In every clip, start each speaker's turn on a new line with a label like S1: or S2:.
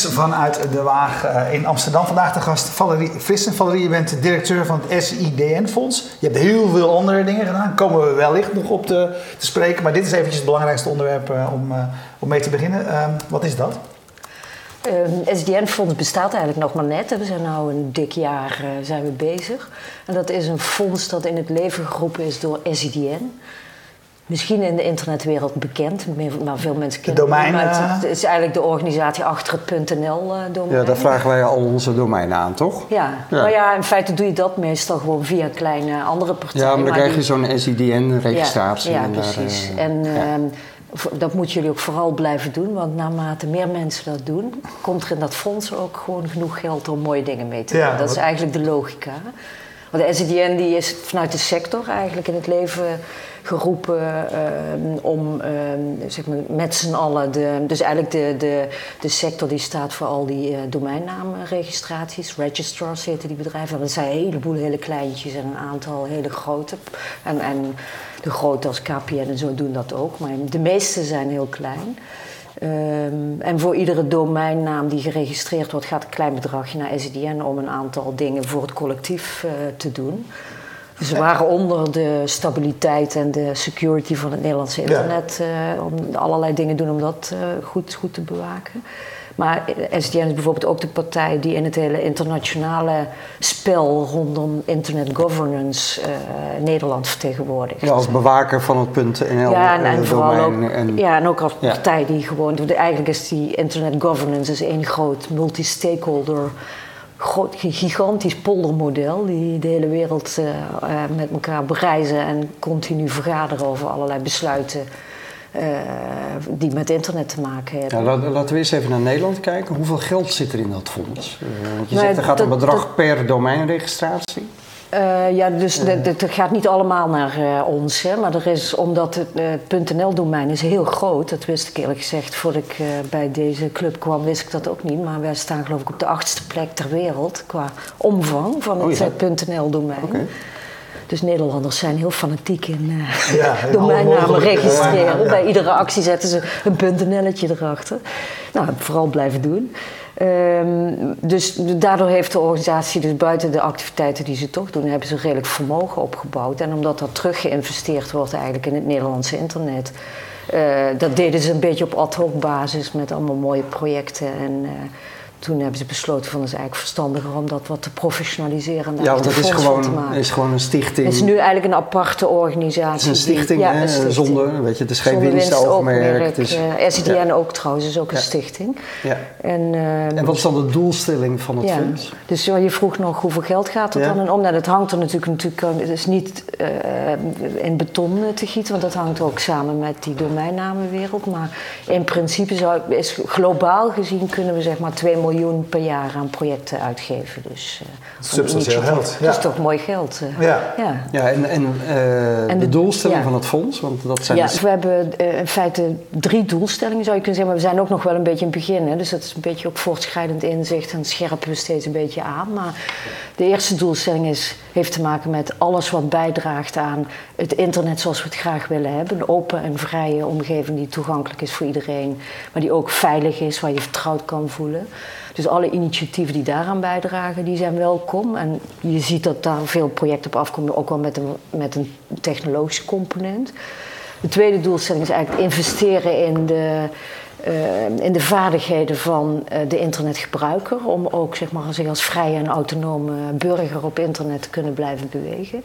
S1: vanuit de Waag eh, in Amsterdam. Vandaag de gast Valerie Vissen. Valerie, je bent directeur van het SIDN-fonds. Je hebt heel veel andere dingen gedaan. Daar komen we wellicht nog op te, spreken. Maar dit is eventjes het belangrijkste onderwerp uh, om, uh, om mee te beginnen. Uh, wat is dat?
S2: Het SDN-fonds bestaat eigenlijk nog maar net. We zijn nu een dik jaar zijn we bezig. En dat is een fonds dat in het leven geroepen is door SIDN misschien in de internetwereld bekend, maar veel mensen kennen
S1: domein,
S2: het. Het is eigenlijk de organisatie achter het .nl-domein.
S3: Ja, daar vragen wij al onze domeinen aan, toch?
S2: Ja. ja, maar ja, in feite doe je dat meestal gewoon via kleine andere partijen.
S3: Ja, maar dan krijg je zo'n SIDN-registratie.
S2: Ja, ja, precies. Daar, en uh, dat moeten jullie ook vooral blijven doen, want naarmate meer mensen dat doen, komt er in dat fonds ook gewoon genoeg geld om mooie dingen mee te doen. dat is eigenlijk de logica. De SIDN die is vanuit de sector eigenlijk in het leven geroepen uh, om uh, zeg maar met z'n allen, de, dus eigenlijk de, de, de sector die staat voor al die uh, domeinnaamregistraties, registrars heten die bedrijven. Dat zijn een heleboel hele kleintjes en een aantal hele grote. En, en de grote als KPN en zo doen dat ook, maar de meeste zijn heel klein. Um, en voor iedere domeinnaam die geregistreerd wordt, gaat een klein bedragje naar SIDN om een aantal dingen voor het collectief uh, te doen. Dus we waren onder de stabiliteit en de security van het Nederlandse internet. Ja. Uh, om allerlei dingen doen om dat uh, goed, goed te bewaken. Maar SDN is bijvoorbeeld ook de partij die in het hele internationale spel rondom internet governance uh, Nederland vertegenwoordigt.
S3: Ja, als bewaker van het punt NL
S2: ja, en, en vooral ook, en, ja, en ook als partij die gewoon. Eigenlijk is die internet governance is één groot multi-stakeholder groot, gigantisch poldermodel die de hele wereld uh, uh, met elkaar bereizen en continu vergaderen over allerlei besluiten die met internet te maken hebben.
S3: Ja, laten we eens even naar Nederland kijken. Hoeveel geld zit er in dat fonds? want je zegt er gaat een bedrag per domeinregistratie.
S2: Uh, ja, dus het gaat niet allemaal naar uh, ons. Hè, maar er is, omdat het, uh, het .nl-domein is heel groot. Dat wist ik eerlijk gezegd. Voordat ik bij deze club kwam, wist ik dat ook niet. Maar wij staan geloof ik op de achtste plek ter wereld qua omvang van het oh, ja. .nl-domein. Okay. Dus Nederlanders zijn heel fanatiek in ja, domeinnamen registreren. Bij iedere actie zetten ze een .nl'tje erachter. Nou, vooral blijven doen. Um, dus daardoor heeft de organisatie, dus buiten de activiteiten die ze toch doen, hebben ze redelijk vermogen opgebouwd. En omdat dat teruggeïnvesteerd wordt eigenlijk in het Nederlandse internet, uh, dat deden ze een beetje op ad hoc basis met allemaal mooie projecten en uh, toen hebben ze besloten van het is eigenlijk verstandiger om dat wat te professionaliseren. En
S3: ja, want dat is gewoon, is gewoon een stichting.
S2: Het is nu eigenlijk een aparte organisatie. Het
S3: is een stichting, die, ja, een stichting. zonder, weet je, het is geen winstoogmerk.
S2: Winst, SDN ja. ook trouwens, is ook ja. een stichting.
S3: Ja. En, uh, en wat is dan de doelstelling van het
S2: ja.
S3: fonds?
S2: Dus je vroeg nog hoeveel geld gaat er dan om? Nou, dat hangt er natuurlijk, natuurlijk het is niet uh, in beton te gieten, want dat hangt ook samen met die domeinnamenwereld. Maar in principe zou, is globaal gezien kunnen we zeg maar 2 miljoen miljoen per jaar aan projecten uitgeven. Dus, uh,
S1: Substantieel geld.
S2: Ja. Dat is toch mooi geld. Uh,
S3: ja. ja. ja, en, en, uh, en de, de, doelstelling ja. van het fonds? Want dat zijn
S2: ja, dus... we hebben in feite drie doelstellingen zou je kunnen zeggen. Maar we zijn ook nog wel een beetje in het begin. Hè, dus dat is een beetje ook voortschrijdend inzicht. En scherpen we steeds een beetje aan. Maar de eerste doelstelling is, heeft te maken met alles wat bijdraagt aan het internet zoals we het graag willen hebben. Een open en vrije omgeving die toegankelijk is voor iedereen. Maar die ook veilig is, waar je vertrouwd kan voelen. Dus alle initiatieven die daaraan bijdragen, die zijn welkom. En je ziet dat daar veel projecten op afkomen, ook wel met een, met een technologische component. De tweede doelstelling is eigenlijk investeren in de, uh, in de vaardigheden van uh, de internetgebruiker. Om ook zeg maar, zich als vrije en autonome burger op internet te kunnen blijven bewegen.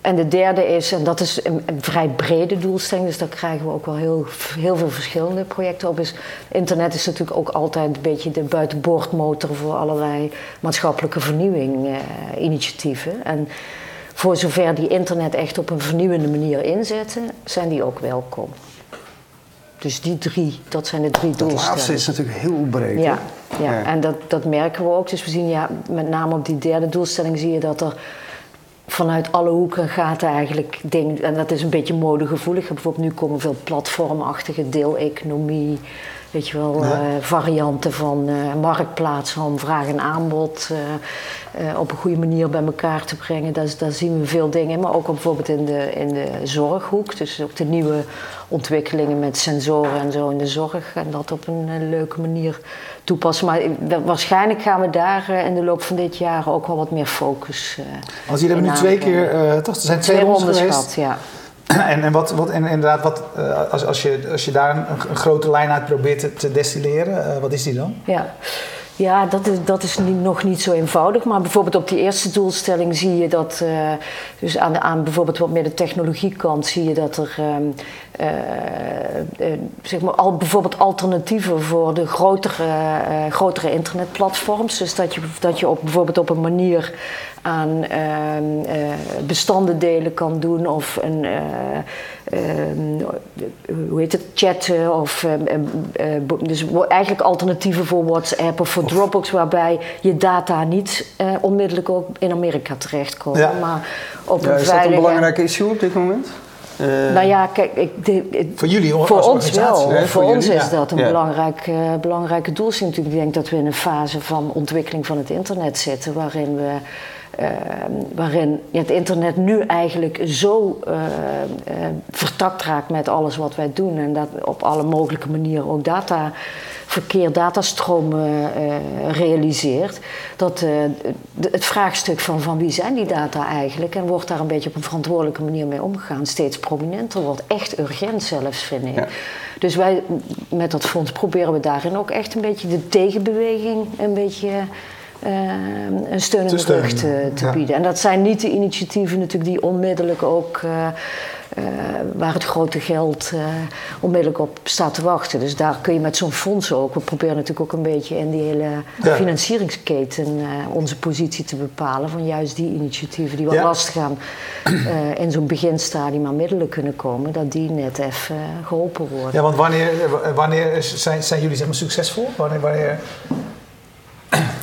S2: En de derde is, en dat is een, een, vrij brede doelstelling, dus daar krijgen we ook wel heel, heel veel verschillende projecten op. Is, internet is natuurlijk ook altijd een beetje de buitenboordmotor voor allerlei maatschappelijke vernieuwing eh, initiatieven. En voor zover die internet echt op een vernieuwende manier inzetten, zijn die ook welkom. Dus die drie, dat zijn de drie doelstellingen.
S3: Dat laatste is natuurlijk heel breed.
S2: Ja, ja, ja. en dat, dat merken we ook. Dus we zien ja, met name op die derde doelstelling zie je dat er vanuit alle hoeken gaat eigenlijk ding, en dat is een beetje modegevoelig. Bijvoorbeeld nu komen veel platformachtige deeleconomie, weet je wel, ja. uh, varianten van uh, marktplaatsen om vraag en aanbod uh, op een goede manier bij elkaar te brengen. Daar, daar zien we veel dingen, maar ook bijvoorbeeld in de, in de zorghoek. Dus ook de nieuwe ontwikkelingen met sensoren en zo in de zorg en dat op een leuke manier toepassen. Maar waarschijnlijk gaan we daar in de loop van dit jaar ook wel wat meer focus.
S1: Als jullie hebben nu twee keer, toch? Er zijn twee,
S2: twee rondes gehad, ja.
S1: En, en, wat, wat, inderdaad, wat, als, als, je, als je daar een, grote lijn uit probeert te, destilleren, wat is die dan?
S2: Ja. Ja, dat is, dat is nog niet zo eenvoudig. Maar bijvoorbeeld op die eerste doelstelling zie je dat, uh, dus aan, aan bijvoorbeeld wat meer de technologiekant, zie je dat er uh, zeg maar al, bijvoorbeeld alternatieven voor de grotere, grotere internetplatforms. Dus dat je, dat je op, bijvoorbeeld op een manier aan ehm, bestanden delen kan doen of een Ehm, hoe heet het, chatten of ehm, ehm, dus eigenlijk alternatieven voor WhatsApp of voor Dropbox, waarbij je data niet uh, onmiddellijk ook in Amerika terechtkomt. Ja. Maar op
S3: ja,
S2: een
S3: is dat een belangrijk issue op dit moment?
S2: Uh, nou ja, kijk, ik, de,
S1: voor jullie
S2: voor ons wel.
S1: Hè?
S2: Voor,
S1: voor
S2: ons
S1: jullie,
S2: is
S1: ja.
S2: dat een
S3: Ja.
S2: belangrijk, uh, belangrijke doelstelling. Natuurlijk, ik denk dat we in een fase van ontwikkeling van het internet zitten, waarin we uh, waarin het internet nu eigenlijk zo uh, uh, vertakt raakt met alles wat wij doen en dat op alle mogelijke manieren ook dataverkeer, datastromen realiseert, dat de, het vraagstuk van, van wie zijn die data eigenlijk en wordt daar een beetje op een verantwoordelijke manier mee omgegaan steeds prominenter wordt, echt urgent zelfs vind ik.
S3: Ja.
S2: Dus wij met dat fonds proberen we daarin ook echt een beetje de tegenbeweging een beetje een steun in
S1: Te
S2: de rug te, te
S1: ja.
S2: bieden. En dat zijn niet de initiatieven natuurlijk die onmiddellijk ook, uh, uh, waar het grote geld onmiddellijk op staat te wachten. Dus daar kun je met zo'n fonds ook, we proberen natuurlijk ook een beetje in die hele
S1: Ja.
S2: financieringsketen onze positie te bepalen van juist die initiatieven die wel
S1: Ja.
S2: lastig aan in zo'n beginstadium aan middelen kunnen komen, dat die net even geholpen worden.
S1: Ja, want wanneer, wanneer zijn, zijn jullie zeg maar, succesvol? Wanneer, wanneer,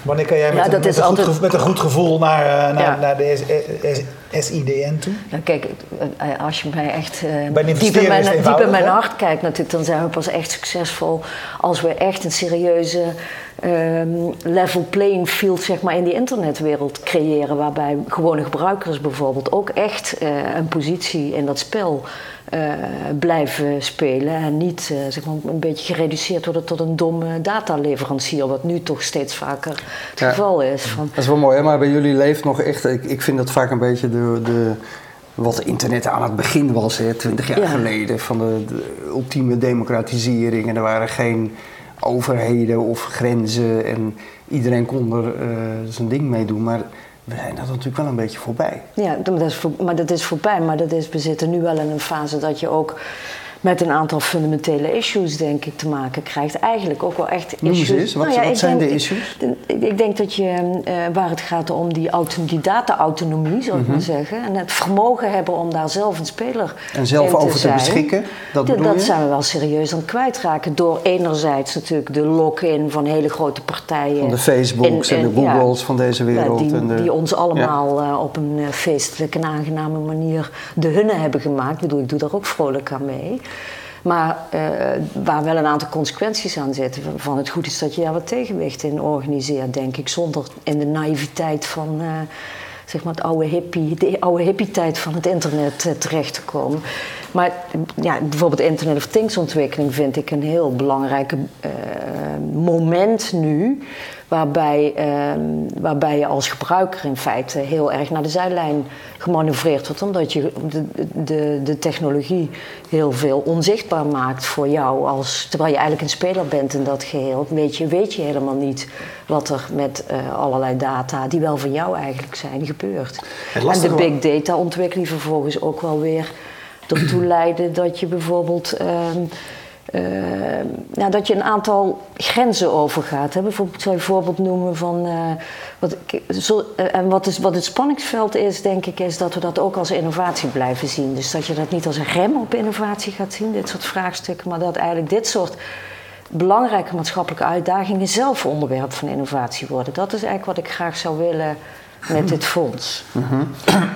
S1: wanneer kan jij met,
S2: Ja,
S1: een,
S2: dat
S1: met,
S2: is
S1: een goed,
S2: altijd-
S1: gevoel- met een goed gevoel naar, eh, naar,
S2: Ja.
S1: naar de SIDN toe?
S2: Nou, kijk, eh, als je mij echt
S1: Bij een
S2: diep, in mijn, diep in mijn
S1: hè?
S2: hart kijkt, natuurlijk, dan zijn we pas echt succesvol als we echt een serieuze ehm, level playing field zeg maar, in die internetwereld creëren. Waarbij gewone gebruikers bijvoorbeeld ook echt eh, een positie in dat spel eh, blijven spelen. En niet eh, zeg maar, een beetje gereduceerd worden tot een domme dataleverancier. Wat nu toch steeds vaker het
S3: Ja.
S2: geval is. Van,
S3: Dat is wel mooi, hè? maar bij jullie leeft nog echt. Ik, ik vind dat vaak een beetje de, de, wat internet aan het begin was, hè, 20 jaar
S2: Ja.
S3: geleden, van de, de ultieme democratisering. En er waren geen overheden of grenzen en iedereen kon er eh, zijn ding mee doen. Maar we zijn dat natuurlijk wel een beetje voorbij.
S2: Ja, dat is maar dat is voorbij. Maar dat is, we zitten nu wel in een fase dat je ook met een aantal fundamentele issues, denk ik, te maken krijgt. Eigenlijk ook wel echt
S3: Noem
S2: issues.
S3: eens, wat-
S2: Nou ja,
S3: wat zijn
S2: denk-
S3: de issues?
S2: Ik, ik denk dat je, eh, waar het gaat om die, auto, die data-autonomie, zou ik
S3: Mhm.
S2: maar zeggen. En het vermogen hebben om daar zelf een speler
S3: En zelf
S2: te
S3: over te beschikken, dat bedoel je?
S2: zijn we wel serieus aan het kwijtraken. Door enerzijds natuurlijk de lock-in van hele grote partijen.
S3: Van de Facebooks en, de
S2: ja,
S3: Googles van deze wereld.
S2: die,
S3: en de,
S2: die ons allemaal eh, op een eh, feestelijke en aangename manier de hunne hebben gemaakt. Ik bedoel, ik doe daar ook vrolijk aan mee. Maar eh, waar wel een aantal consequenties aan zitten. Van het goed is dat je daar wat tegenwicht in organiseert, denk ik. Zonder in de naïviteit van eh, zeg maar het oude hippie, de oude hippie-tijd van het internet eh, terecht te komen. Maar ja, bijvoorbeeld Internet of Things ontwikkeling vind ik een heel belangrijk eh, moment nu. Waarbij, ehm, waarbij je als gebruiker in feite heel erg naar de zijlijn gemanoeuvreerd wordt. Omdat je de, de, de technologie heel veel onzichtbaar maakt voor jou. Als, terwijl je eigenlijk een speler bent in dat geheel. Weet je, weet je helemaal niet wat er met eh, allerlei data, die wel van jou eigenlijk zijn, gebeurt. En de big data ontwikkeling vervolgens ook wel weer ertoe leiden dat je bijvoorbeeld. ehm, eh, nou, dat je een aantal grenzen overgaat. Hè. Bijvoorbeeld, ik zou een voorbeeld noemen van. eh, wat, zo, eh, en wat, is, wat het spanningsveld is, denk ik, is dat we dat ook als innovatie blijven zien. Dus dat je dat niet als een rem op innovatie gaat zien, dit soort vraagstukken, maar dat eigenlijk dit soort belangrijke maatschappelijke uitdagingen zelf onderwerp van innovatie worden. Dat is eigenlijk wat ik graag zou willen met dit fonds.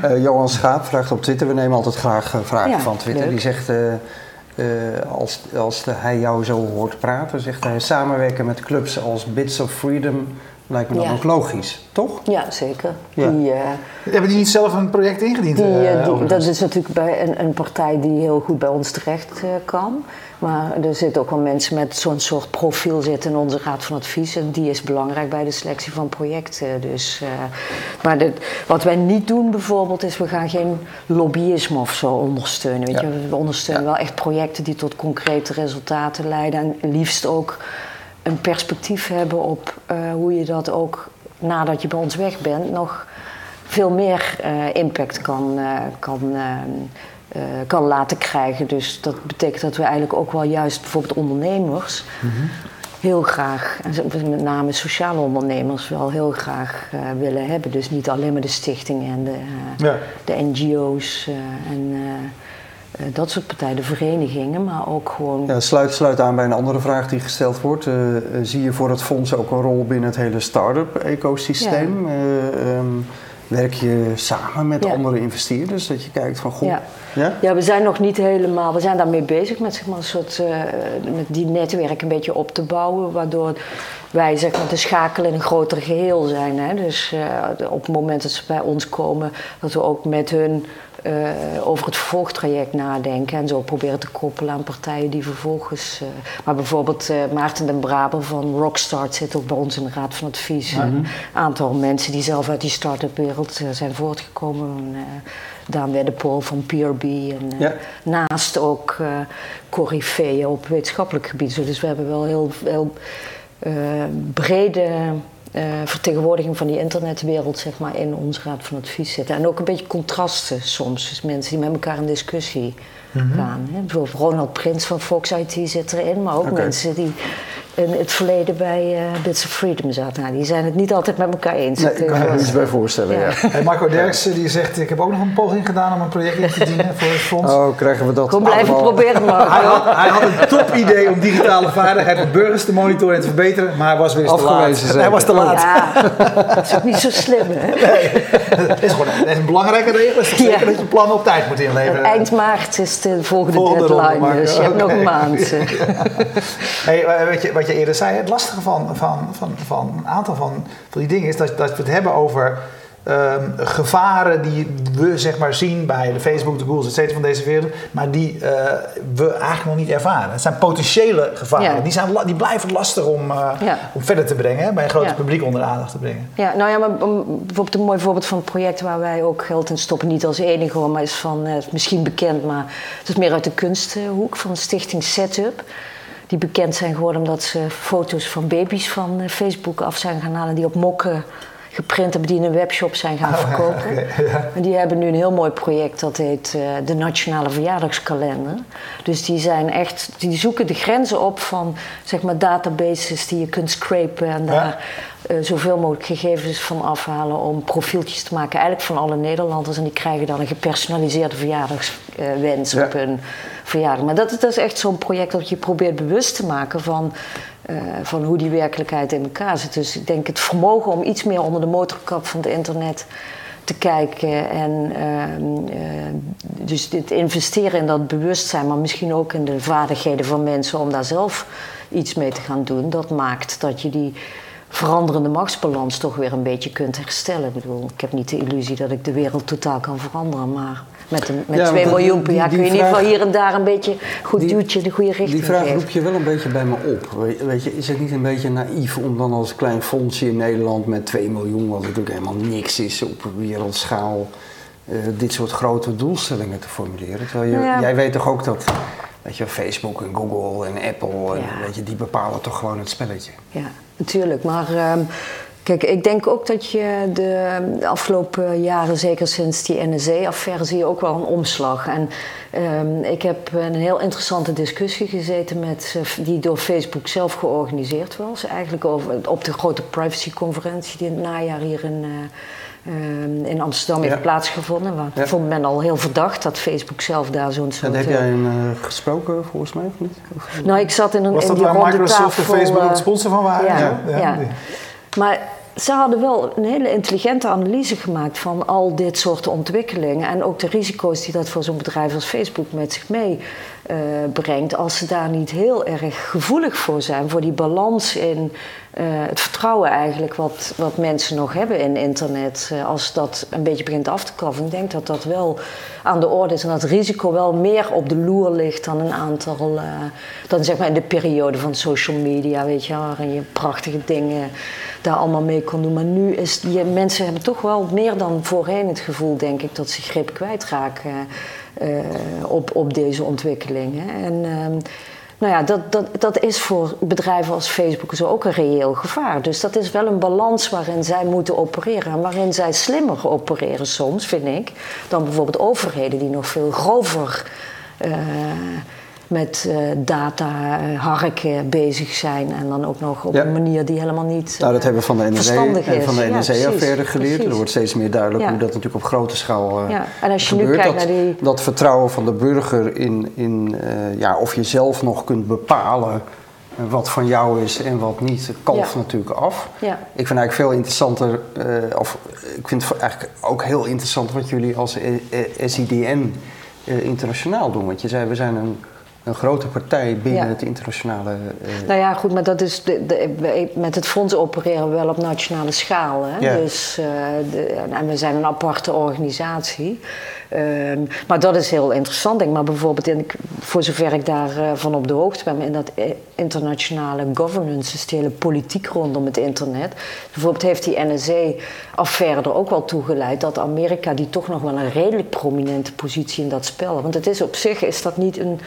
S3: Eh, Johan Schaap vraagt op Twitter, we nemen altijd graag eh, vragen
S2: Ja,
S3: van Twitter.
S2: leuk.
S3: Die zegt, eh, als, als de- hij jou zo hoort praten, zegt hij samenwerken met clubs als Bits of Freedom Lijkt me dan
S2: Ja.
S3: ook logisch, toch?
S2: Ja, zeker.
S3: Ja.
S2: Die, eh,
S1: Hebben die niet zelf een project ingediend?
S2: Die, die-
S1: overigens?
S2: dat is natuurlijk bij een, een partij die heel goed bij ons terecht kan. Maar er zitten ook wel mensen met zo'n soort profiel zitten in onze raad van advies. En die is belangrijk bij de selectie van projecten. Dus, eh, maar dit- wat wij niet doen bijvoorbeeld is, we gaan geen lobbyisme of zo ondersteunen. Weet
S1: Ja.
S2: je? We ondersteunen wel echt projecten die tot concrete resultaten leiden. En liefst ook een perspectief hebben op eh, hoe je dat ook nadat je bij ons weg bent nog veel meer eh, impact kan, eh, kan, kan laten krijgen. Dus dat betekent dat we eigenlijk ook wel juist bijvoorbeeld ondernemers heel graag, en met name sociale ondernemers, wel heel graag willen hebben. Dus niet alleen maar de stichtingen en de,
S1: Ja.
S2: de NGO's en dat soort partijen, de verenigingen, maar ook gewoon.
S3: Ja, sluit, sluit aan bij een andere vraag die gesteld wordt. Eh, eh, zie je voor het fonds ook een rol binnen het hele start-up ecosysteem? Eh, ehm, werk je samen met
S2: Ja.
S3: andere investeerders? Dat je kijkt van, goh,
S2: Ja.
S3: ja?
S2: Ja, we zijn nog niet helemaal, we zijn daarmee bezig met, zeg maar, een soort, eh, met die netwerk een beetje op te bouwen, waardoor wij zeg maar, de schakel in een groter geheel zijn. Hè? Dus eh, op het moment dat ze bij ons komen, dat we ook met hun eh, over het vervolgtraject nadenken en zo proberen te koppelen aan partijen die vervolgens. eh, maar bijvoorbeeld Maarten den Braber van Rockstart zit ook bij ons in de Raad van Advies. Een aantal mensen die zelf uit die start-up wereld zijn voortgekomen. Daan Weddepool van PRB en
S3: Ja.
S2: naast ook coryfeeën op wetenschappelijk gebied. Dus we hebben wel heel, heel brede eh, vertegenwoordiging van die internetwereld zeg maar, in onze raad van advies zitten. En ook een beetje contrasten soms. Dus mensen die met elkaar in discussie gaan. Hè. Bijvoorbeeld Ronald Prins van Fox IT zit erin, maar ook mensen die in het verleden bij eh Bits of Freedom zaten. Nou, die zijn het niet altijd met elkaar eens.
S3: Nee,
S2: Dat
S3: ik kan
S2: je
S3: me er iets bij voorstellen, ja.
S1: Hey, Marco Derksen die zegt, ik heb ook nog een poging gedaan om een project in te dienen voor het fonds.
S3: Oh, krijgen we dat
S2: Gewoon blijven proberen, maar
S1: Hij had, hij had een top idee om digitale vaardigheid van burgers te monitoren en te verbeteren, maar hij was weer te laat. Hij was te laat.
S2: Ja, dat is ook niet zo slim, hè?
S1: Dat is gewoon dat is een belangrijke regel. Is zeker
S2: Ja.
S1: dat je plannen op tijd moet inleveren.
S2: Eind maart is de volgende, deadline,
S1: Marco.
S2: dus je hebt nog een maand. eh.
S1: Hey, eh, weet je, wat je eerder zei, het lastige van, van, van, van een aantal van, van die dingen is dat, dat we het hebben over ehm, gevaren die we zeg maar, zien bij de Facebook, de Googles, et cetera van deze wereld, maar die eh, we eigenlijk nog niet ervaren. Het zijn potentiële gevaren.
S2: Ja.
S1: Die, zijn, die blijven lastig om, eh,
S2: Ja.
S1: om verder te brengen, hè, bij een groot
S2: Ja.
S1: publiek onder de aandacht te brengen.
S2: Ja, nou ja, maar bijvoorbeeld een mooi voorbeeld van een project waar wij ook geld in stoppen, niet als enige hoor, maar is van, eh, misschien bekend, maar het is meer uit de kunsthoek van de stichting Setup. Die bekend zijn geworden omdat ze foto's van baby's van eh, Facebook af zijn gaan halen, die op mokken geprint hebben, die in een webshop zijn gaan verkopen.
S1: oké, ja.
S2: En die hebben nu een heel mooi project dat heet eh, de Nationale Verjaardagskalender. Dus die zijn echt, die zoeken de grenzen op van zeg maar databases die je kunt scrapen en
S1: Ja.
S2: daar eh, zoveel mogelijk gegevens van afhalen om profieltjes te maken, eigenlijk van alle Nederlanders. En die krijgen dan een gepersonaliseerde verjaardagswens
S3: Ja.
S2: op hun verjaardag. Maar dat, dat is echt zo'n project dat je probeert bewust te maken van, eh, van hoe die werkelijkheid in elkaar zit. Dus ik denk het vermogen om iets meer onder de motorkap van het internet te kijken en ehm, eh, dus dit investeren in dat bewustzijn, maar misschien ook in de vaardigheden van mensen om daar zelf iets mee te gaan doen, dat maakt dat je die veranderende machtsbalans toch weer een beetje kunt herstellen. Ik bedoel, ik heb niet de illusie dat ik de wereld totaal kan veranderen, maar met, een, met
S3: Ja,
S2: 2
S3: want
S2: miljoen per jaar kun je in ieder geval hier en daar een beetje goed
S3: Die-
S2: duwtje in de goede richting
S3: Die vraag roep je wel een beetje bij me op. We- Weet je, is het niet een beetje naïef om dan als klein fondsje in Nederland met 2 miljoen, wat natuurlijk helemaal niks is op wereldschaal, eh, dit soort grote doelstellingen te formuleren? Terwijl je,
S2: Nou ja.
S3: jij weet toch ook dat weet je, Facebook en Google en Apple, en,
S2: Ja.
S3: weet je, die bepalen toch gewoon het spelletje.
S2: Ja, natuurlijk. Maar ehm, kijk, ik denk ook dat je de, afgelopen jaren, zeker sinds die NSA-affaire, zie je ook wel een omslag. En ehm, ik heb een heel interessante discussie gezeten met, eh, die door Facebook zelf georganiseerd was. Eigenlijk over, op de grote privacyconferentie die in het najaar hier in, eh, ehm, in Amsterdam heeft plaatsgevonden. Waar
S3: Ja.
S2: vond men al heel verdacht dat Facebook zelf daar zo'n
S3: En
S2: soort...
S3: heb
S2: eh,
S3: jij een eh, gesproken volgens mij of niet? Of-
S2: nou, ik zat in een
S1: Was
S2: in
S1: dat
S2: die
S1: waar Microsoft en Facebook ook de sponsor van waren?
S2: ja, ja. Maar ze hadden wel een hele intelligente analyse gemaakt van al dit soort ontwikkelingen. En ook de risico's die dat voor zo'n bedrijf als Facebook met zich mee eh, brengt, als ze daar niet heel erg gevoelig voor zijn, voor die balans in eh, het vertrouwen eigenlijk wat, wat mensen nog hebben in internet. Eh, als dat een beetje begint af te kaffen, ik denk dat dat wel aan de orde is en dat risico wel meer op de loer ligt dan een aantal, dan zeg maar in de periode van social media, weet je, waarin je prachtige dingen daar allemaal mee kon doen. Maar nu is, die mensen hebben toch wel meer dan voorheen het gevoel, denk ik, dat ze grip kwijtraken op, op deze ontwikkelingen. En ehm, nou ja, dat, dat, dat is voor bedrijven als Facebook zo ook een reëel gevaar. Dus dat is wel een balans waarin zij moeten opereren. En waarin zij slimmer opereren soms, vind ik, dan bijvoorbeeld overheden die nog veel grover. Uh, met uh, data uh, harken bezig zijn. En dan ook nog op een manier die helemaal niet.
S3: Nou, dat hebben we van de NSA en van de NSA-affaire geleerd. Er wordt steeds meer duidelijk hoe dat natuurlijk op grote schaal. Ja. En als je gebeurt, nu kijkt dat, naar die. Dat vertrouwen van de burger in, in ja, of je zelf nog kunt bepalen wat van jou is en wat niet, kalft natuurlijk af. Ja. Ik vind eigenlijk veel interessanter, of ik vind het eigenlijk ook heel interessant wat jullie als SIDN internationaal doen. Want je zei, we zijn een een grote partij binnen het internationale.
S2: Uh... Nou ja, goed, maar dat is de, de, met het fonds opereren we wel op nationale schaal. Hè? Ja. Dus, uh, de, en we zijn een aparte organisatie. Uh, maar dat is heel interessant, denk. Maar bijvoorbeeld, in, voor zover ik daarvan uh, op de hoogte ben, in dat internationale governance, dus de hele politiek rondom het internet. Bijvoorbeeld heeft die NSA-affaire er ook wel toe geleid dat Amerika, die toch nog wel een redelijk prominente positie in dat spel. Want het is op zich is dat niet een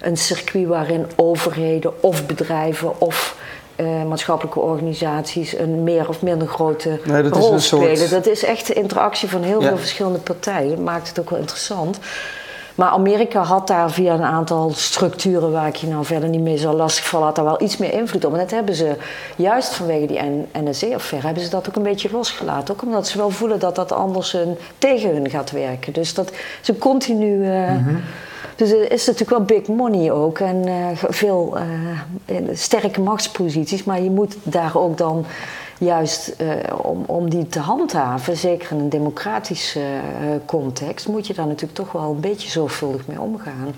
S2: een circuit waarin overheden of bedrijven of uh, maatschappelijke organisaties een meer of minder grote rol spelen. Dat is echt de interactie van heel veel verschillende partijen. Dat maakt het ook wel interessant. Maar Amerika had daar via een aantal structuren waar ik je nou verder niet mee zal lastigvallen, had daar wel iets meer invloed op. En dat hebben ze juist vanwege die NSA-affaire, hebben ze dat ook een beetje losgelaten. Ook omdat ze wel voelen dat dat anders hun, tegen hun gaat werken. Dus dat ze continu. Uh, dus het is natuurlijk wel big money ook en uh, veel uh, sterke machtsposities, maar je moet daar ook dan juist uh, om, om die te handhaven, zeker in een democratische context, moet je daar natuurlijk toch wel een beetje zorgvuldig mee omgaan.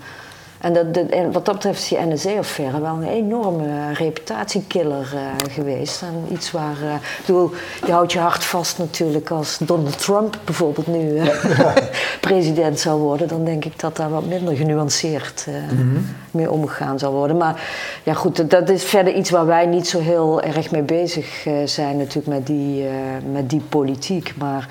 S2: En, dat, en wat dat betreft is die NSA-affaire wel een enorme reputatiekiller uh, geweest. En iets waar, uh, bedoel, je houdt je hart vast natuurlijk als Donald Trump bijvoorbeeld nu uh, president zou worden. Dan denk ik dat daar wat minder genuanceerd mm mee omgegaan zal worden. Maar ja goed, dat is verder iets waar wij niet zo heel erg mee bezig zijn natuurlijk met die, met die politiek. Maar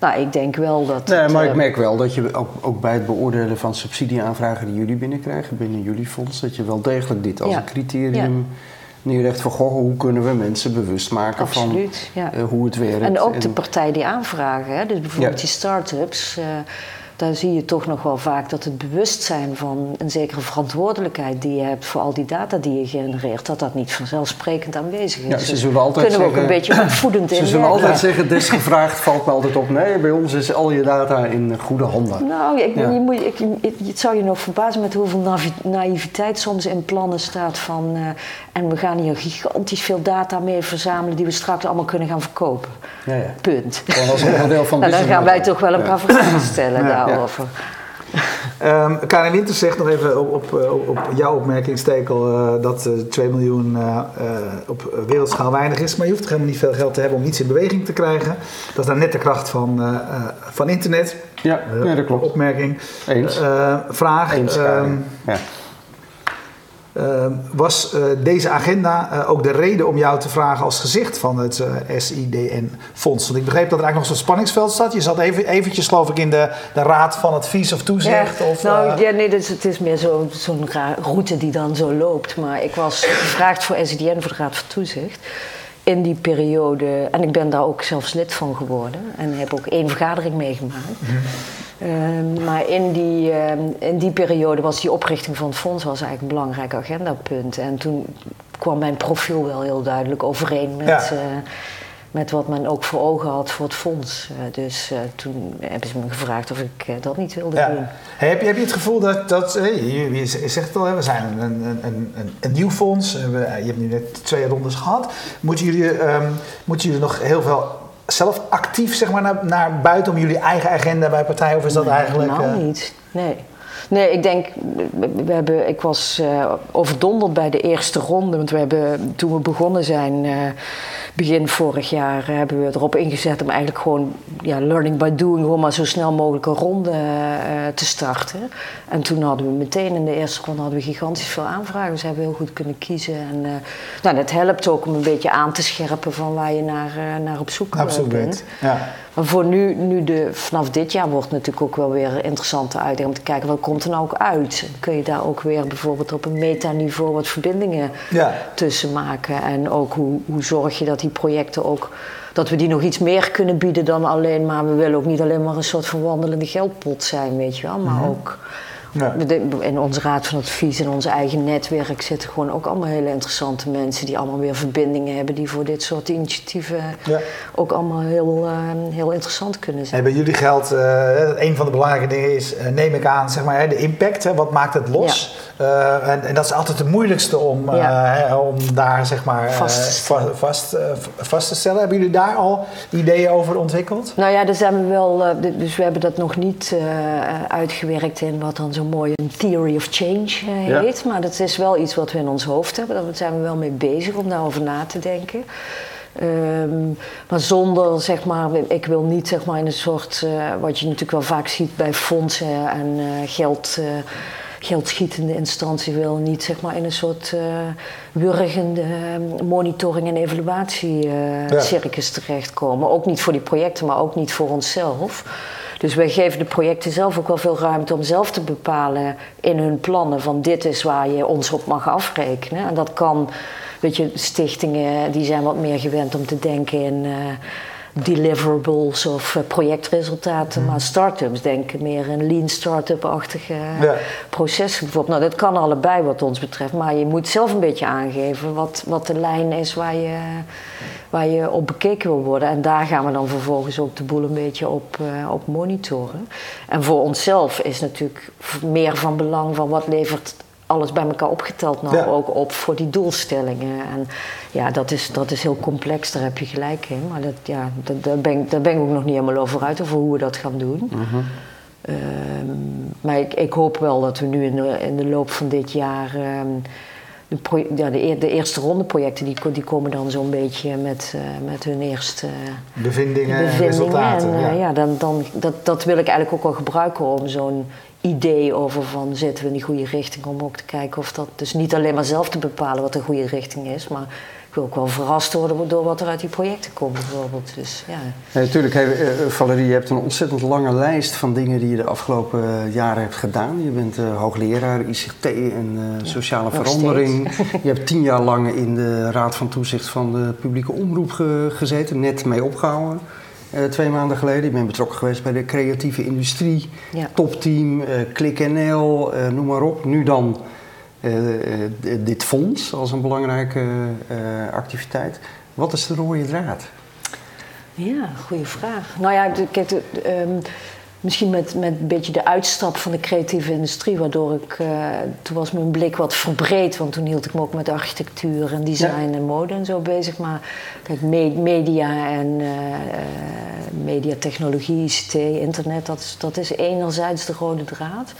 S2: nou, ik denk wel dat.
S3: Nee, maar ik eh, merk wel dat je ook, ook, bij het beoordelen van subsidieaanvragen die jullie binnenkrijgen, binnen jullie fonds, dat je wel degelijk dit als een criterium. neerlegt van goh, hoe kunnen we mensen bewust maken van ja. uh, hoe het werkt.
S2: En ook de partij die aanvragen, hè? dus bijvoorbeeld die start-ups. Uh, daar zie je toch nog wel vaak dat het bewustzijn van een zekere verantwoordelijkheid die je hebt voor al die data die je genereert, dat dat niet vanzelfsprekend aanwezig is.
S3: Ja, ze zullen altijd
S2: kunnen we ook een beetje opvoedend
S3: in. Ze zullen altijd zeggen, desgevraagd valt me altijd op. Nee, bij ons is al je data in goede handen.
S2: Nou, ik, je moet, ik, het zou je nog verbazen met hoeveel naïviteit soms in plannen staat van. Uh, en we gaan hier gigantisch veel data mee verzamelen die we straks allemaal kunnen gaan verkopen. Ja, ja. Punt.
S3: Gewoon als onderdeel van
S2: nou, Dan gaan wij toch wel een paar vragen stellen daarover.
S1: Um, Karin Winter zegt nog even op, op, op jouw opmerking, Stekel, uh, dat uh, 2 miljoen uh, op wereldschaal weinig is. Maar je hoeft helemaal niet veel geld te hebben om iets in beweging te krijgen. Dat is dan net de kracht van, van internet.
S3: Ja, ja, dat klopt.
S1: Opmerking.
S3: Eens.
S1: vraag.
S3: Eens, um, ja.
S1: Uh, was uh, deze agenda uh, ook de reden om jou te vragen als gezicht van het SIDN-fonds? Want ik begreep dat er eigenlijk nog zo'n spanningsveld staat. Je zat even, eventjes, geloof ik, in de, de raad van advies of toezicht.
S2: Ja,
S1: of,
S2: nou, ja, nee, het is meer zo'n zo route die dan zo loopt. Maar ik was gevraagd voor SIDN, voor de raad van toezicht. In die periode, en ik ben daar ook zelfs lid van geworden. En heb ook één vergadering meegemaakt. Mm Ehm, maar in die, ehm, in die periode was die oprichting van het fonds was eigenlijk een belangrijk agendapunt. En toen kwam mijn profiel wel heel duidelijk overeen met, eh, met wat men ook voor ogen had voor het fonds. Uh, dus uh, toen hebben ze me gevraagd of ik dat niet wilde ja. doen.
S1: Hey, heb, je, heb je het gevoel dat, dat je, je zegt het al, we zijn een, een, een, een nieuw fonds, we, je hebt nu net twee rondes gehad. Moeten jullie, um, moeten jullie nog heel veel zelf actief zeg maar, naar, naar buiten om jullie eigen agenda bij partij? Of is dat
S2: nee,
S1: eigenlijk.
S2: Helemaal uh... niet. Nee. Nee, ik denk, we hebben, ik was uh, overdonderd bij de eerste ronde. Want we hebben, toen we begonnen zijn, uh, begin vorig jaar, hebben we erop ingezet om eigenlijk gewoon ja, learning by doing, gewoon maar zo snel mogelijk een ronde te starten. En toen hadden we meteen in de eerste ronde hadden we gigantisch veel aanvragen. Dus hebben we heel goed kunnen kiezen. En nou, dat helpt ook om een beetje aan te scherpen van waar je naar, naar op zoek
S1: Absoluut.
S2: bent.
S1: Ja.
S2: Maar voor nu, nu de, vanaf dit jaar wordt het natuurlijk ook wel weer interessante uitdaging om te kijken wat komt er nou ook uit. Kun je daar ook weer bijvoorbeeld op een metaniveau wat verbindingen
S1: Ja.
S2: tussen maken. En ook hoe, hoe zorg je dat die projecten ook, dat we die nog iets meer kunnen bieden dan alleen maar, we willen ook niet alleen maar een soort van wandelende geldpot zijn, weet je wel. Maar ook In onze raad van advies en onze eigen netwerk zitten gewoon ook allemaal hele interessante mensen die allemaal weer verbindingen hebben die voor dit soort initiatieven
S1: Ja.
S2: ook allemaal heel, eh, heel interessant kunnen zijn.
S1: En bij jullie geldt, eh, een van de belangrijke dingen is, eh, neem ik aan, zeg maar, de impact. Hè, wat maakt het los? Eh, en, en dat is altijd het moeilijkste om,
S2: Ja.
S1: om daar zeg maar,
S2: Vast te
S1: vast, vast te stellen. Hebben jullie daar al ideeën over ontwikkeld?
S2: Nou ja, daar zijn we wel, dus we hebben dat nog niet uitgewerkt in wat dan zo mooi een theory of change eh,
S3: Ja.
S2: heet. Maar dat is wel iets wat we in ons hoofd hebben. Daar zijn we wel mee bezig om daarover na te denken. Ehm, maar zonder, zeg maar, ik wil niet zeg maar in een soort, eh, wat je natuurlijk wel vaak ziet bij fondsen en eh, geld, geldschietende instantie wil niet zeg maar in een soort wurgende monitoring- en evaluatiecircus terechtkomen. Ook niet voor die projecten, maar ook niet voor onszelf. Dus wij geven de projecten zelf ook wel veel ruimte om zelf te bepalen in hun plannen van dit is waar je ons op mag afrekenen. En dat kan, weet je, stichtingen die zijn wat meer gewend om te denken in eh, deliverables of eh, projectresultaten. Maar start-ups denken meer in lean start-up-achtige
S1: Ja.
S2: processen bijvoorbeeld. Nou, dat kan allebei wat ons betreft, maar je moet zelf een beetje aangeven wat, wat de lijn is waar je, waar je op bekeken wil worden. En daar gaan we dan vervolgens ook de boel een beetje op, eh, op monitoren. En voor onszelf is natuurlijk meer van belang van wat levert alles bij elkaar opgeteld nou
S1: Ja.
S2: ook op voor die doelstellingen. En ja, dat is, dat is heel complex, daar heb je gelijk in. Maar dat, ja, dat, daar, ben, ik- daar ben ik ook nog niet helemaal over uit, over hoe we dat gaan doen. Ehm, maar ik, ik hoop wel dat we nu in de, in de loop van dit jaar. ehm, de, pro- ja, de, de eerste ronde projecten die, die komen dan zo'n beetje met, eh, met hun eerste
S1: Bevindingen, en
S2: bevindingen.
S1: resultaten.
S2: En, eh,
S1: ja.
S2: ja, dan, dan, dat, dat wil ik eigenlijk ook wel gebruiken om zo'n idee over van zitten we in die goede richting. Om ook te kijken of dat dus niet alleen maar zelf te bepalen wat de goede richting is. Maar ik wil ook wel verrast worden door wat er uit die projecten komt bijvoorbeeld. Dus ja.
S3: Natuurlijk, hey, eh, Valerie, je hebt een ontzettend lange lijst van dingen die je de afgelopen eh, jaren hebt gedaan. Je bent eh, hoogleraar ICT en eh, sociale verandering. Je hebt tien jaar lang in de Raad van Toezicht van de publieke omroep ge- gezeten, net mee opgehouden. Eh, twee maanden geleden. Je bent betrokken geweest bij de creatieve industrie,
S2: Ja.
S3: topteam, eh ClickNL, eh noem maar op. Nu dan dit fonds als een belangrijke activiteit. Wat is de rode draad?
S2: Ja, goede vraag. Nou ja, kijk, de- de, ehm, misschien met, met een beetje de uitstap van de creatieve industrie, waardoor ik, eh, toen was mijn blik wat verbreed, want toen hield ik me ook met architectuur en design en mode en zo bezig. Maar kijk, me- media en eh, eh, mediatechnologie, ICT, internet, dat is, dat is enerzijds de rode draad.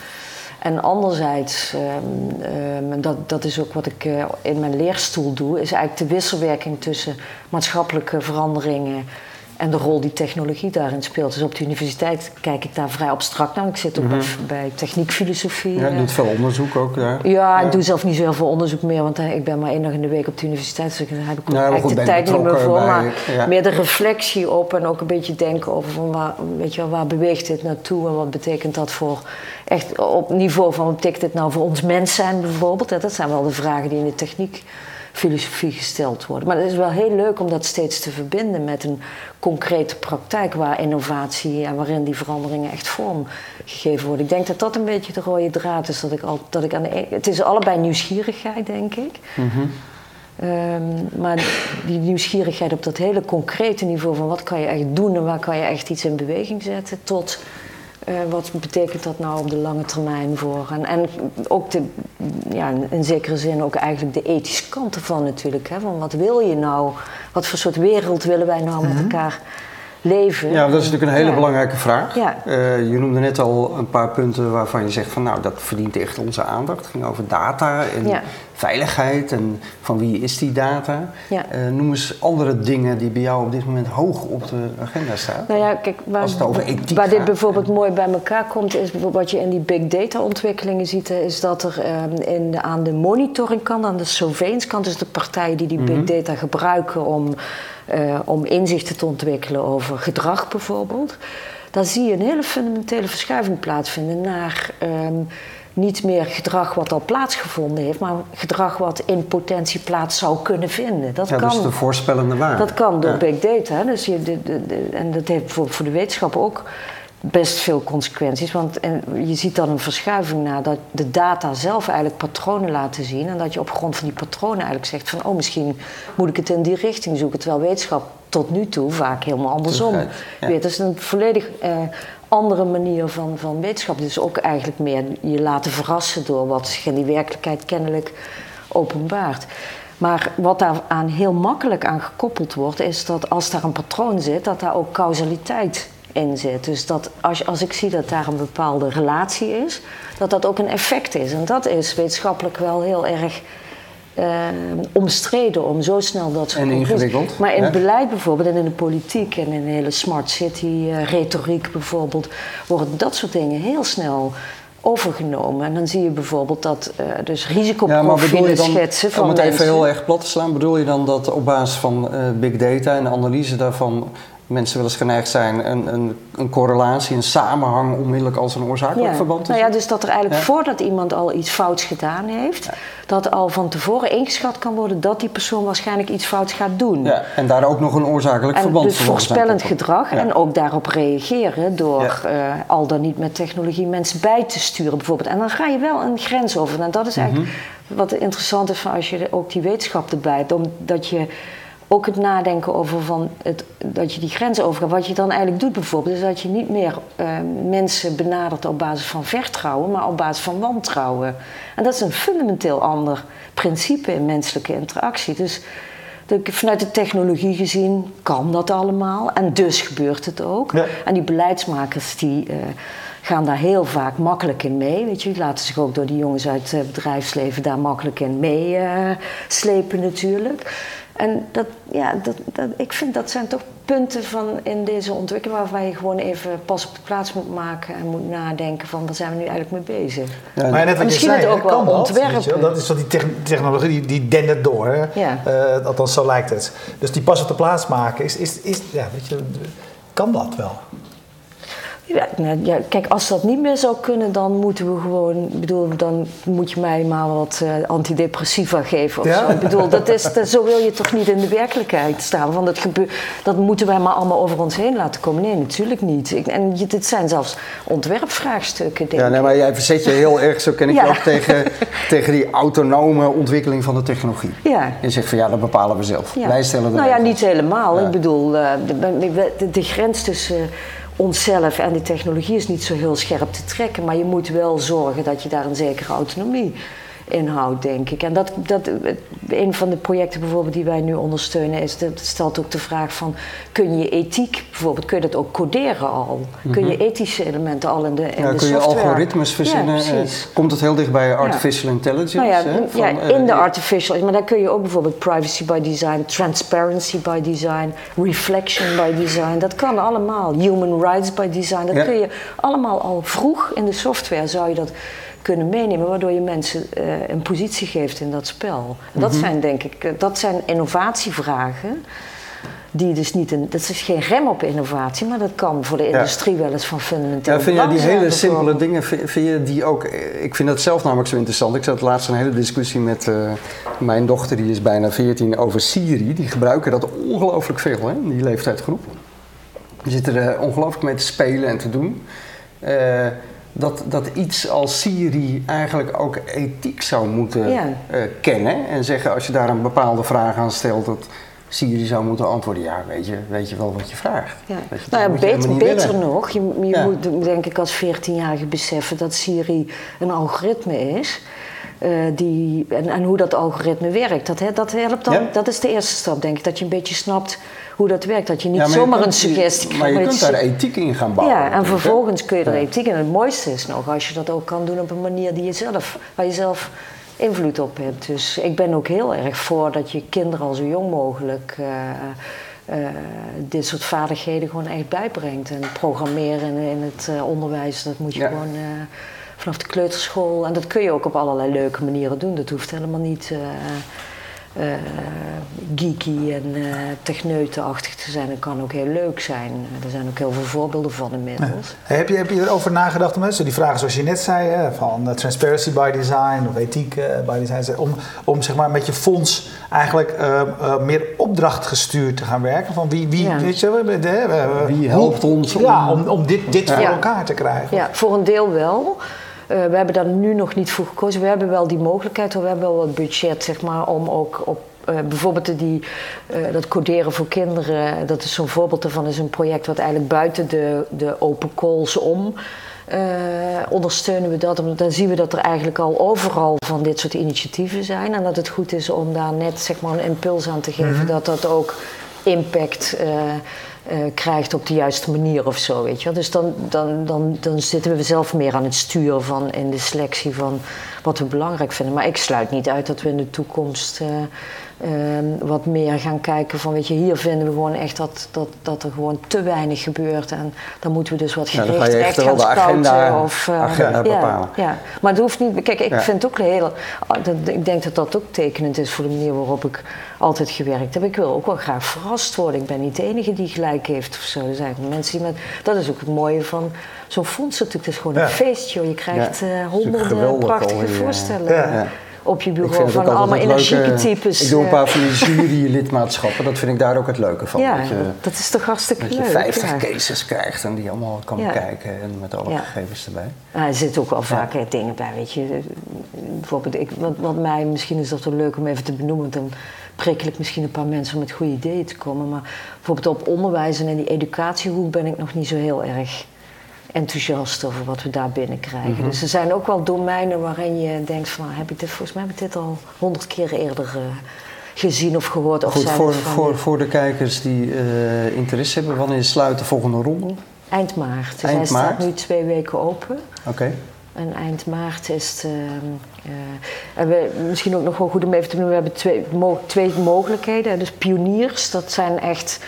S2: En anderzijds, ehm, ehm, dat, dat is ook wat ik in mijn leerstoel doe, is eigenlijk de wisselwerking tussen maatschappelijke veranderingen en de rol die technologie daarin speelt. Dus op de universiteit kijk ik daar vrij abstract naar. Ik zit ook bij, bij techniekfilosofie.
S3: Mhm. Ja, je
S2: eh.
S3: doet veel onderzoek ook daar.
S2: Ja, ik doe zelf niet zo heel veel onderzoek meer, want eh, ik ben maar één dag in de week op de universiteit, dus daar heb ik
S3: Ja,
S2: eigenlijk
S3: goed,
S2: de tijd niet meer voor.
S3: bij-
S2: maar
S3: ja.
S2: meer de reflectie op en ook een beetje denken over van waar, weet je wel, waar beweegt dit naartoe en wat betekent dat voor echt op niveau van wat betekent dit nou voor ons mens zijn bijvoorbeeld. Dat zijn wel de vragen die in de techniek filosofie gesteld worden. Maar het is wel heel leuk om dat steeds te verbinden met een concrete praktijk waar innovatie en waarin die veranderingen echt vorm gegeven worden. Ik denk dat dat een beetje de rode draad is. Dat ik al, dat ik aan de, e- het is allebei nieuwsgierigheid, denk ik. Ehm, maar die nieuwsgierigheid op dat hele concrete niveau van wat kan je echt doen en waar kan je echt iets in beweging zetten, tot eh, wat betekent dat nou op de lange termijn voor. En, en ook de, ja, in zekere zin ook eigenlijk de ethische kant ervan natuurlijk. Hè, van wat wil je nou? Wat voor soort wereld willen wij nou met elkaar leven.
S3: Ja, dat is natuurlijk een hele
S2: Ja.
S3: belangrijke vraag.
S2: Ja.
S3: Eh, je noemde net al een paar punten waarvan je zegt van nou, dat verdient echt onze aandacht. Het ging over data en
S2: Ja.
S3: Veiligheid en van wie is die data.
S2: Ja.
S3: Eh, noem eens andere dingen die bij jou op dit moment hoog op de agenda staan.
S2: Nou ja, kijk, waar,
S3: Als het over ethiek
S2: waar dit bijvoorbeeld mooi bij elkaar komt, is bijvoorbeeld wat je in die big data ontwikkelingen ziet, is dat er ehm, in de, aan de monitoringkant, aan de surveillance kant, dus de partijen die die
S3: Mhm.
S2: big data gebruiken om, eh, om inzichten te ontwikkelen over gedrag bijvoorbeeld, daar zie je een hele fundamentele verschuiving plaatsvinden naar ehm, niet meer gedrag wat al plaatsgevonden heeft, maar gedrag wat in potentie plaats zou kunnen vinden. Dat
S3: ja,
S2: kan.
S3: dus de voorspellende waarde.
S2: Dat kan door
S3: Ja.
S2: big data. hè. Dus je, de, de- de- en dat heeft bijvoorbeeld voor de wetenschap ook best veel consequenties. Want en je ziet dan een verschuiving naar dat de data zelf eigenlijk patronen laten zien. En dat je op grond van die patronen eigenlijk zegt van... oh, misschien moet ik het in die richting zoeken. Terwijl wetenschap tot nu toe vaak helemaal andersom
S3: ja.
S2: weet. Dat is een volledig eh, andere manier van, van wetenschap. Dus ook eigenlijk meer je laten verrassen door wat zich in die werkelijkheid kennelijk openbaart. Maar wat daar aan heel makkelijk aan gekoppeld wordt, is dat als daar een patroon zit, dat daar ook causaliteit in zit. Dus dat als, als ik zie dat daar een bepaalde relatie is, dat dat ook een effect is. En dat is wetenschappelijk wel heel erg eh, omstreden om zo snel dat soort
S3: En ingewikkeld,
S2: Maar in het beleid bijvoorbeeld en in de politiek en in de hele smart city eh, retoriek bijvoorbeeld, worden dat soort dingen heel snel overgenomen. En dan zie je bijvoorbeeld dat eh dus
S3: Ja,
S2: risicoprofielen
S3: dan,
S2: schetsen van
S3: om het even
S2: mensen.
S3: heel erg plat te slaan, bedoel je dan dat op basis van eh, big data en de analyse daarvan mensen wel eens geneigd zijn een, een, een correlatie, een samenhang onmiddellijk als een oorzakelijk
S2: Ja.
S3: verband te
S2: Nou ja,
S3: zien?
S2: dus dat er eigenlijk
S3: Ja.
S2: voordat iemand al iets fouts gedaan heeft, dat al van tevoren ingeschat kan worden dat die persoon waarschijnlijk iets fouts gaat doen.
S3: Ja, en daar ook nog een oorzakelijk
S2: En
S3: verband
S2: dus voorspellend gedrag en ook daarop reageren door eh, al dan niet met technologie mensen bij te sturen bijvoorbeeld. En dan ga je wel een grens over. En dat is eigenlijk
S3: Mhm.
S2: wat interessant is van als je ook die wetenschap erbij omdat je ook het nadenken over van het, dat je die grens overgaat. Wat je dan eigenlijk doet bijvoorbeeld, is dat je niet meer eh, mensen benadert op basis van vertrouwen, maar op basis van wantrouwen. En dat is een fundamenteel ander principe in menselijke interactie. Dus de- vanuit de technologie gezien kan dat allemaal en dus gebeurt het ook.
S1: Ja.
S2: En die beleidsmakers die eh, gaan daar heel vaak makkelijk in mee. Weet je, die laten zich ook door die jongens uit het bedrijfsleven daar makkelijk in meeslepen natuurlijk. En dat, ja, dat, dat, ik vind dat zijn toch punten van in deze ontwikkeling waarvan je gewoon even pas op de plaats moet maken en moet nadenken van waar zijn we nu eigenlijk mee bezig.
S3: Ja,
S1: Maar net wat je zei,
S2: het ook wel
S1: kan dat,
S2: ontwerpen.
S1: Dat is wat die techn- technologie, die, die dendert door. Hè?
S2: Ja.
S1: Eh, althans, zo lijkt het. Dus die pas op de plaats maken, is, is, is, ja, weet je, kan dat wel?
S2: Ja, nou, ja, kijk, als dat niet meer zou kunnen, dan moeten we gewoon. Ik bedoel, dan moet je mij maar wat eh, antidepressiva geven of
S1: Ja?
S2: zo. Ik bedoel, dat is, dat, zo wil je toch niet in de werkelijkheid staan. Want dat, dat moeten wij maar allemaal over ons heen laten komen. Nee, natuurlijk niet. Ik, en dit zijn zelfs ontwerpvraagstukken, denk
S3: Ja, nee, maar jij verzet je heel erg, zo ken ik
S2: Ja.
S3: ook, tegen, tegen die autonome ontwikkeling van de technologie.
S2: Ja.
S3: Je zegt van ja, dat bepalen we zelf.
S2: Ja.
S3: Wij stellen de
S2: Nou ja, niet helemaal. Ik bedoel, eh, de, de, de grens tussen onszelf en die technologie is niet zo heel scherp te trekken. Maar je moet wel zorgen dat je daar een zekere autonomie in houdt, denk ik. En dat, dat, een van de projecten bijvoorbeeld die wij nu ondersteunen, is, dat stelt ook de vraag van, kun je ethiek bijvoorbeeld, kun je dat ook coderen al? Kun je ethische elementen al in de, in
S3: Mhm. Ja,
S2: de
S3: kun je
S2: software?
S3: algoritmes verzinnen?
S2: Ja,
S3: eh, komt het heel dicht bij artificial intelligence?
S2: Nou ja,
S3: hè? Van,
S2: ja,
S3: eh,
S2: in de artificial, maar daar kun je ook bijvoorbeeld privacy by design, transparency by design, reflection by design, dat kan allemaal. Human rights by design, dat kun je allemaal al vroeg in de software zou je dat kunnen meenemen, waardoor je mensen eh, een positie geeft in dat spel. Dat
S3: Mhm.
S2: zijn denk ik, eh, dat zijn innovatievragen. Die dus niet een, dat is geen rem op innovatie, maar dat kan voor de industrie wel eens van fundamenteel
S3: Ja, vind jij die hele simpele dingen, vind, vind je die ook... Ik vind dat zelf namelijk zo interessant. Ik zat laatst een hele discussie met eh, mijn dochter, die is bijna 14, over Siri. Die gebruiken dat ongelooflijk veel, hè, die leeftijdsgroep. Die zitten er ongelooflijk mee te spelen en te doen. Eh, dat, dat iets als Siri eigenlijk ook ethiek zou moeten
S2: Ja.
S3: eh, kennen. En zeggen als je daar een bepaalde vraag aan stelt, dat Siri zou moeten antwoorden. Ja, weet je, weet je wel wat je vraagt.
S2: Ja.
S3: Je,
S2: Nou ja, beter, nog, je, je
S3: Ja.
S2: moet denk ik als 14-jarige beseffen dat Siri een algoritme is. eh, die, en, en hoe dat algoritme werkt. Dat, hè, dat helpt dan.
S3: Ja.
S2: Dat is de eerste stap, denk ik. Dat je een beetje snapt hoe dat werkt. Dat je niet
S3: Ja,
S2: zomaar
S3: kunt-
S2: een suggestie krijgt.
S3: Maar je kunt daar ethiek in gaan bouwen.
S2: ja, en vervolgens kun je er ethiek. En het mooiste is nog als je dat ook kan doen op een manier die je zelf, waar je zelf invloed op hebt. Dus ik ben ook heel erg voor dat je kinderen al zo jong mogelijk eh, eh, dit soort vaardigheden gewoon echt bijbrengt. En programmeren in, in het eh, onderwijs, dat moet je
S3: Ja.
S2: gewoon vanaf de kleuterschool. En dat kun je ook op allerlei leuke manieren doen. Dat hoeft helemaal niet. Eh, geeky en eh techneutenachtig te zijn. Dat kan ook heel leuk zijn. Er zijn ook heel veel voorbeelden van inmiddels.
S1: Hey, heb, je, heb je erover nagedacht, mensen? Die vragen zoals je net zei, hè, van eh, transparency by design of ethiek by design, om, om zeg maar met je fonds eigenlijk eh, eh, meer opdrachtgestuurd te gaan werken. Van wie, wie
S2: Ja.
S1: weet je,
S3: Wie
S1: hoe-
S3: helpt ons om-
S1: Ja, om, om dit, dit voor elkaar te krijgen.
S2: Ja, voor een deel wel. Eh, we hebben daar nu nog niet voor gekozen. We hebben wel die mogelijkheid, we hebben wel wat budget zeg maar, om ook op eh, bijvoorbeeld die, eh, dat coderen voor kinderen. Dat is zo'n voorbeeld daarvan, is een project wat eigenlijk buiten de, de open calls om. ondersteunen we dat, omdat dan zien we dat er eigenlijk al overal van dit soort initiatieven zijn. En dat het goed is om daar net zeg maar, een impuls aan te geven dat dat ook impact eh, eh, krijgt op de juiste manier of zo. Weet je? wel. Dus dan, dan, dan, dan zitten we zelf meer aan het sturen van in de selectie van wat we belangrijk vinden. Maar ik sluit niet uit dat we in de toekomst eh, ehm, wat meer gaan kijken van weet je, hier vinden we gewoon echt dat, dat, dat er gewoon te weinig gebeurt. En dan moeten we dus wat
S3: Ja,
S2: gericht
S3: ga je echt
S2: echt
S3: wel
S2: gaan
S3: de agenda-
S2: of, eh,
S3: agenda
S2: ja,
S3: bepalen.
S2: Ja, maar het hoeft niet. Kijk, ik
S3: Ja.
S2: vind het ook heel. ah, dat- Ik denk dat dat ook tekenend is voor de manier waarop ik altijd gewerkt heb. Ik wil ook wel graag verrast worden. Ik ben niet de enige die gelijk heeft of zo. Er zijn mensen die met. Dat is ook het mooie van zo'n fonds natuurlijk. Het is gewoon
S1: Ja.
S2: een feestje. Je krijgt
S3: Ja,
S2: eh, honderden prachtige
S3: alweer, ja.
S2: voorstellen
S1: Ja.
S3: Ja.
S2: Op je bureau. Van allemaal
S3: het leuke-
S2: energieke types.
S3: Ik doe een
S2: eh,
S3: paar van die jurylidmaatschappen. Dat vind ik daar ook het leuke van.
S2: ja,
S3: dat, je,
S2: dat is toch hartstikke
S3: dat je
S2: leuk.
S3: 50
S2: ja.
S3: cases krijgt en die allemaal kan bekijken. En met alle gegevens erbij.
S2: Nou, er zitten ook wel vaak dingen bij, weet je. Bijvoorbeeld, ik, wat, wat mij, misschien is dat wel leuk om even te benoemen, dan prikkel ik misschien een paar mensen om met goede ideeën te komen. Maar bijvoorbeeld op onderwijs en in die educatiehoek ben ik nog niet zo heel erg enthousiast over wat we daar binnenkrijgen.
S3: Mhm.
S2: Dus er zijn ook wel domeinen waarin je denkt van, nou, heb ik dit, volgens mij heb ik dit al honderd keer eerder eh, gezien of gehoord. Of
S3: Goed, voor,
S2: van
S3: voor, voor de kijkers die eh, interesse hebben, wanneer sluit de volgende ronde?
S2: Eind maart. Dus
S3: Eind
S2: hij staat
S3: maart?
S2: nu twee weken open.
S3: Oké.
S2: En eind maart is het. ehm, eh, en we, misschien ook nog wel goed om even te noemen: we hebben twee, mo- twee mogelijkheden. Dus pioniers, dat zijn echt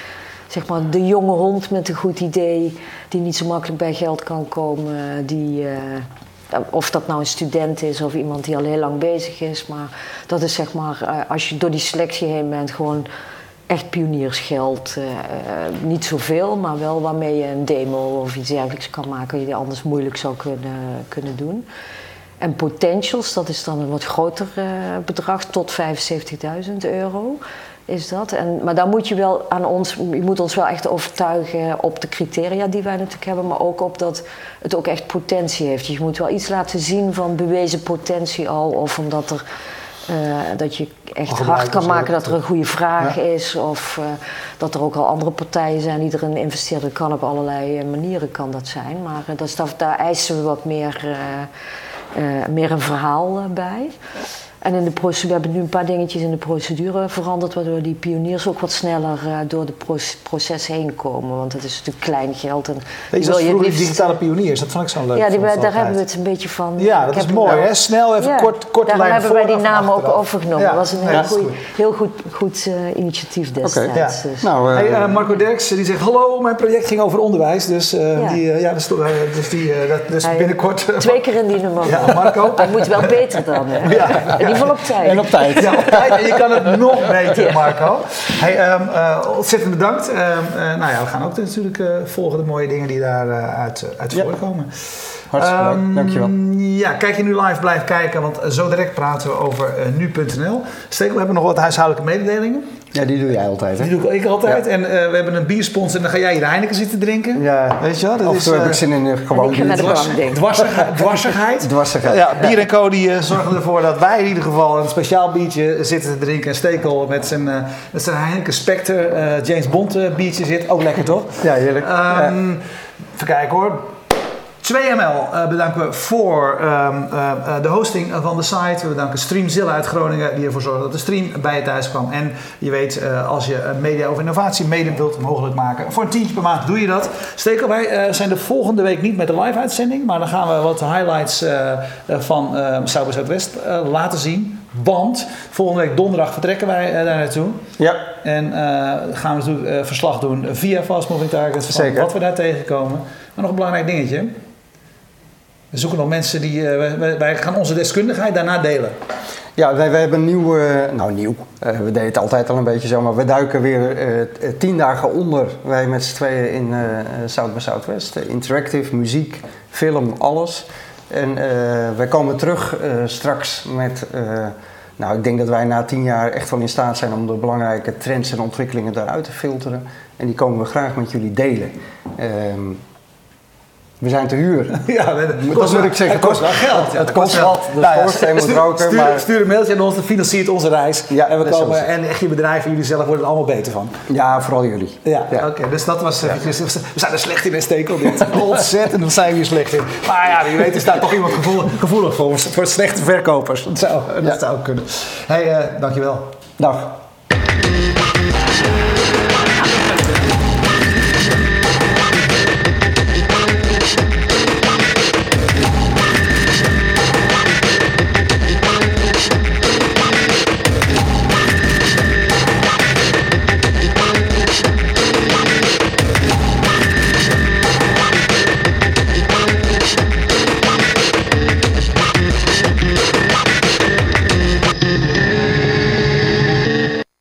S2: zeg maar, de jonge hond met een goed idee, die niet zo makkelijk bij geld kan komen. Die, eh, of dat nou een student is of iemand die al heel lang bezig is. Maar dat is zeg maar, eh, als je door die selectie heen bent, gewoon echt pioniersgeld. eh, niet zoveel, maar wel waarmee je een demo of iets dergelijks kan maken, die je anders moeilijk zou kunnen, kunnen doen. En potentials, dat is dan een wat groter bedrag, tot 75.000 euro is dat. En, maar dan moet je wel aan ons, je moet ons wel echt overtuigen op de criteria die wij natuurlijk hebben, maar ook op dat het ook echt potentie heeft. Dus je moet wel iets laten zien van bewezen potentie al, of omdat er eh, dat je echt hard kan maken dat er een goede vraag
S1: Ja.
S2: is. Of eh, dat er ook al andere partijen zijn die erin investeren. Dat kan op allerlei eh, manieren kan dat zijn. Maar dat is, daar, daar eisen we wat meer, meer een verhaal bij. En in de procedure, we hebben nu een paar dingetjes in de procedure veranderd, waardoor die pioniers ook wat sneller eh, door het proces, proces heen komen. Want het is natuurlijk klein geld. En
S1: Weet je, vroeger
S2: liefst-
S1: digitale pioniers, dat vond ik zo leuk.
S2: Ja, die, daar
S1: altijd.
S2: hebben we het een beetje van.
S1: Ja, dat is mooi hè? Snel even
S2: Ja,
S1: kort, korte
S2: daarom
S1: lijn
S2: hebben wij die naam ook overgenomen.
S1: Ja,
S2: Dat was een heel
S1: ja,
S2: goed,
S1: goed.
S2: heel goed, goed eh, initiatief destijds.
S1: Ja.
S2: Dus.
S3: Nou, eh,
S1: Hey, Marco Derks die zegt: Hallo, mijn project ging over onderwijs. Dus, eh,
S2: Ja.
S1: die, ja, dus, eh, dus, die, eh, dat, dus binnenkort.
S2: Twee keer in die nummer.
S1: Ja, Marco.
S2: Hij moet wel beter dan. Hè? Ieder geval op tijd.
S3: en op tijd.
S1: Ja, op tijd. En je kan het nog beter,
S2: Ja.
S1: Marco. Hey, ehm, eh, ontzettend bedankt. Ehm, eh, nou ja, we gaan ook natuurlijk eh, volgen de mooie dingen die daaruit uit, uit
S3: Hartstikke leuk,
S1: Ehm,
S3: dankjewel.
S1: Ja, kijk je nu live, blijf kijken, want zo direct praten we over eh, nu.nl. Stekel, we hebben nog wat huishoudelijke mededelingen.
S3: Ja, die doe jij altijd,
S1: Die
S3: hè?
S1: doe ik altijd. En eh, we hebben een biersponsor en dan ga jij hier de Heineken zitten drinken.
S3: Ja.
S1: Weet je wel? Dat
S3: Af en
S1: is,
S3: toe heb
S1: eh,
S3: ik zin in eh, gewoon bier.
S1: dwarsigheid. dwarsigheid.
S3: Dwarsigheid.
S1: Ja, Bier en Co die eh, zorgen ervoor dat wij in ieder geval een speciaal biertje zitten te drinken. En Stekel met zijn, eh, met zijn Heineken Spectre eh, James Bond eh, biertje zit. Ook lekker toch?
S3: Ja, heerlijk.
S1: Ehm, Even kijken hoor. 2ML uh, bedanken we voor um, uh, de hosting van de site. We bedanken Streamzilla uit Groningen die ervoor zorgde dat de stream bij je thuis kwam. En je weet, uh, als je media over innovatie mede wilt mogelijk maken, voor een tientje per maand doe je dat. Stekel, wij zijn de volgende week niet met de live uitzending, maar dan gaan we wat highlights van uh, by Southwest laten zien. Want volgende week donderdag vertrekken wij daar naartoe.
S3: Ja.
S1: En gaan we natuurlijk verslag doen via Fast Moving Targets van
S3: Zeker.
S1: wat we daar tegenkomen. Maar nog een belangrijk dingetje. We zoeken nog mensen die. Uh, wij, gaan onze deskundigheid daarna delen.
S3: Ja, wij, wij hebben nieuw. Uh, nou, nieuw. Uh, we deden het altijd al een beetje zo, maar we duiken weer tien dagen onder. Wij met z'n tweeën in South by Southwest. interactive, muziek, film, alles. En wij komen terug straks met. nou, ik denk dat wij na tien jaar echt wel in staat zijn om de belangrijke trends en ontwikkelingen daaruit te filteren. En die komen we graag met jullie delen. We zijn te huur.
S1: Ja,
S3: dat moet ik zeggen.
S1: Het kost wel geld.
S3: Ja. Het kost geld. De
S1: nou
S3: moet roken.
S1: Stuur,
S3: maar...
S1: stuur een mailtje aan ons, dat financiert onze reis.
S3: Ja,
S1: en we komen, en echt je bedrijf en jullie zelf worden er allemaal beter van.
S3: Ja, vooral jullie.
S1: Ja, oké. Dus dat was eventjes, we zijn er slecht in, hè, Stekel. Dit. Ontzettend, daar zijn we hier slecht in. Maar ja, wie weet is daar toch iemand gevoelig, gevoelig voor. Voor slechte verkopers. Dat zou, dat zou kunnen. Hé, hey, eh, dankjewel.
S3: Dag.